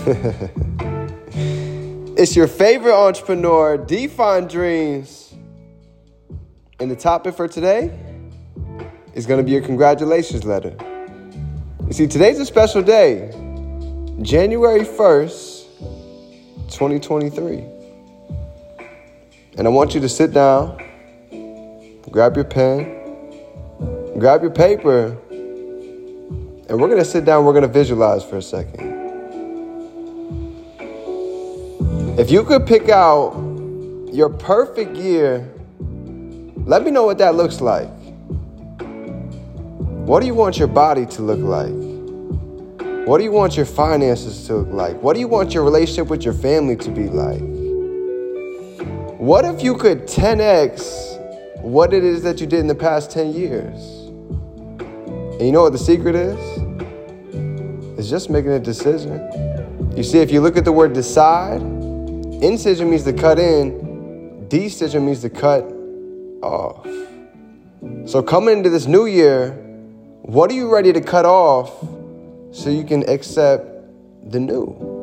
it's your favorite entrepreneur, Define Dreams. And the topic for today is going to be your congratulations letter. You see, today's a special day, January 1st, 2023. And I want you to sit down, grab your pen, grab your paper, and we're going to sit down, we're going to visualize for a second. If you could pick out your perfect year, let me know what that looks like. What do you want your body to look like? What do you want your finances to look like? What do you want your relationship with your family to be like? What if you could 10x what it is that you did in the past 10 years? And you know what the secret is? It's just making a decision. You see, if you look at the word decide, Incision means to cut in, decision means to cut off. So, coming into this new year, what are you ready to cut off so you can accept the new?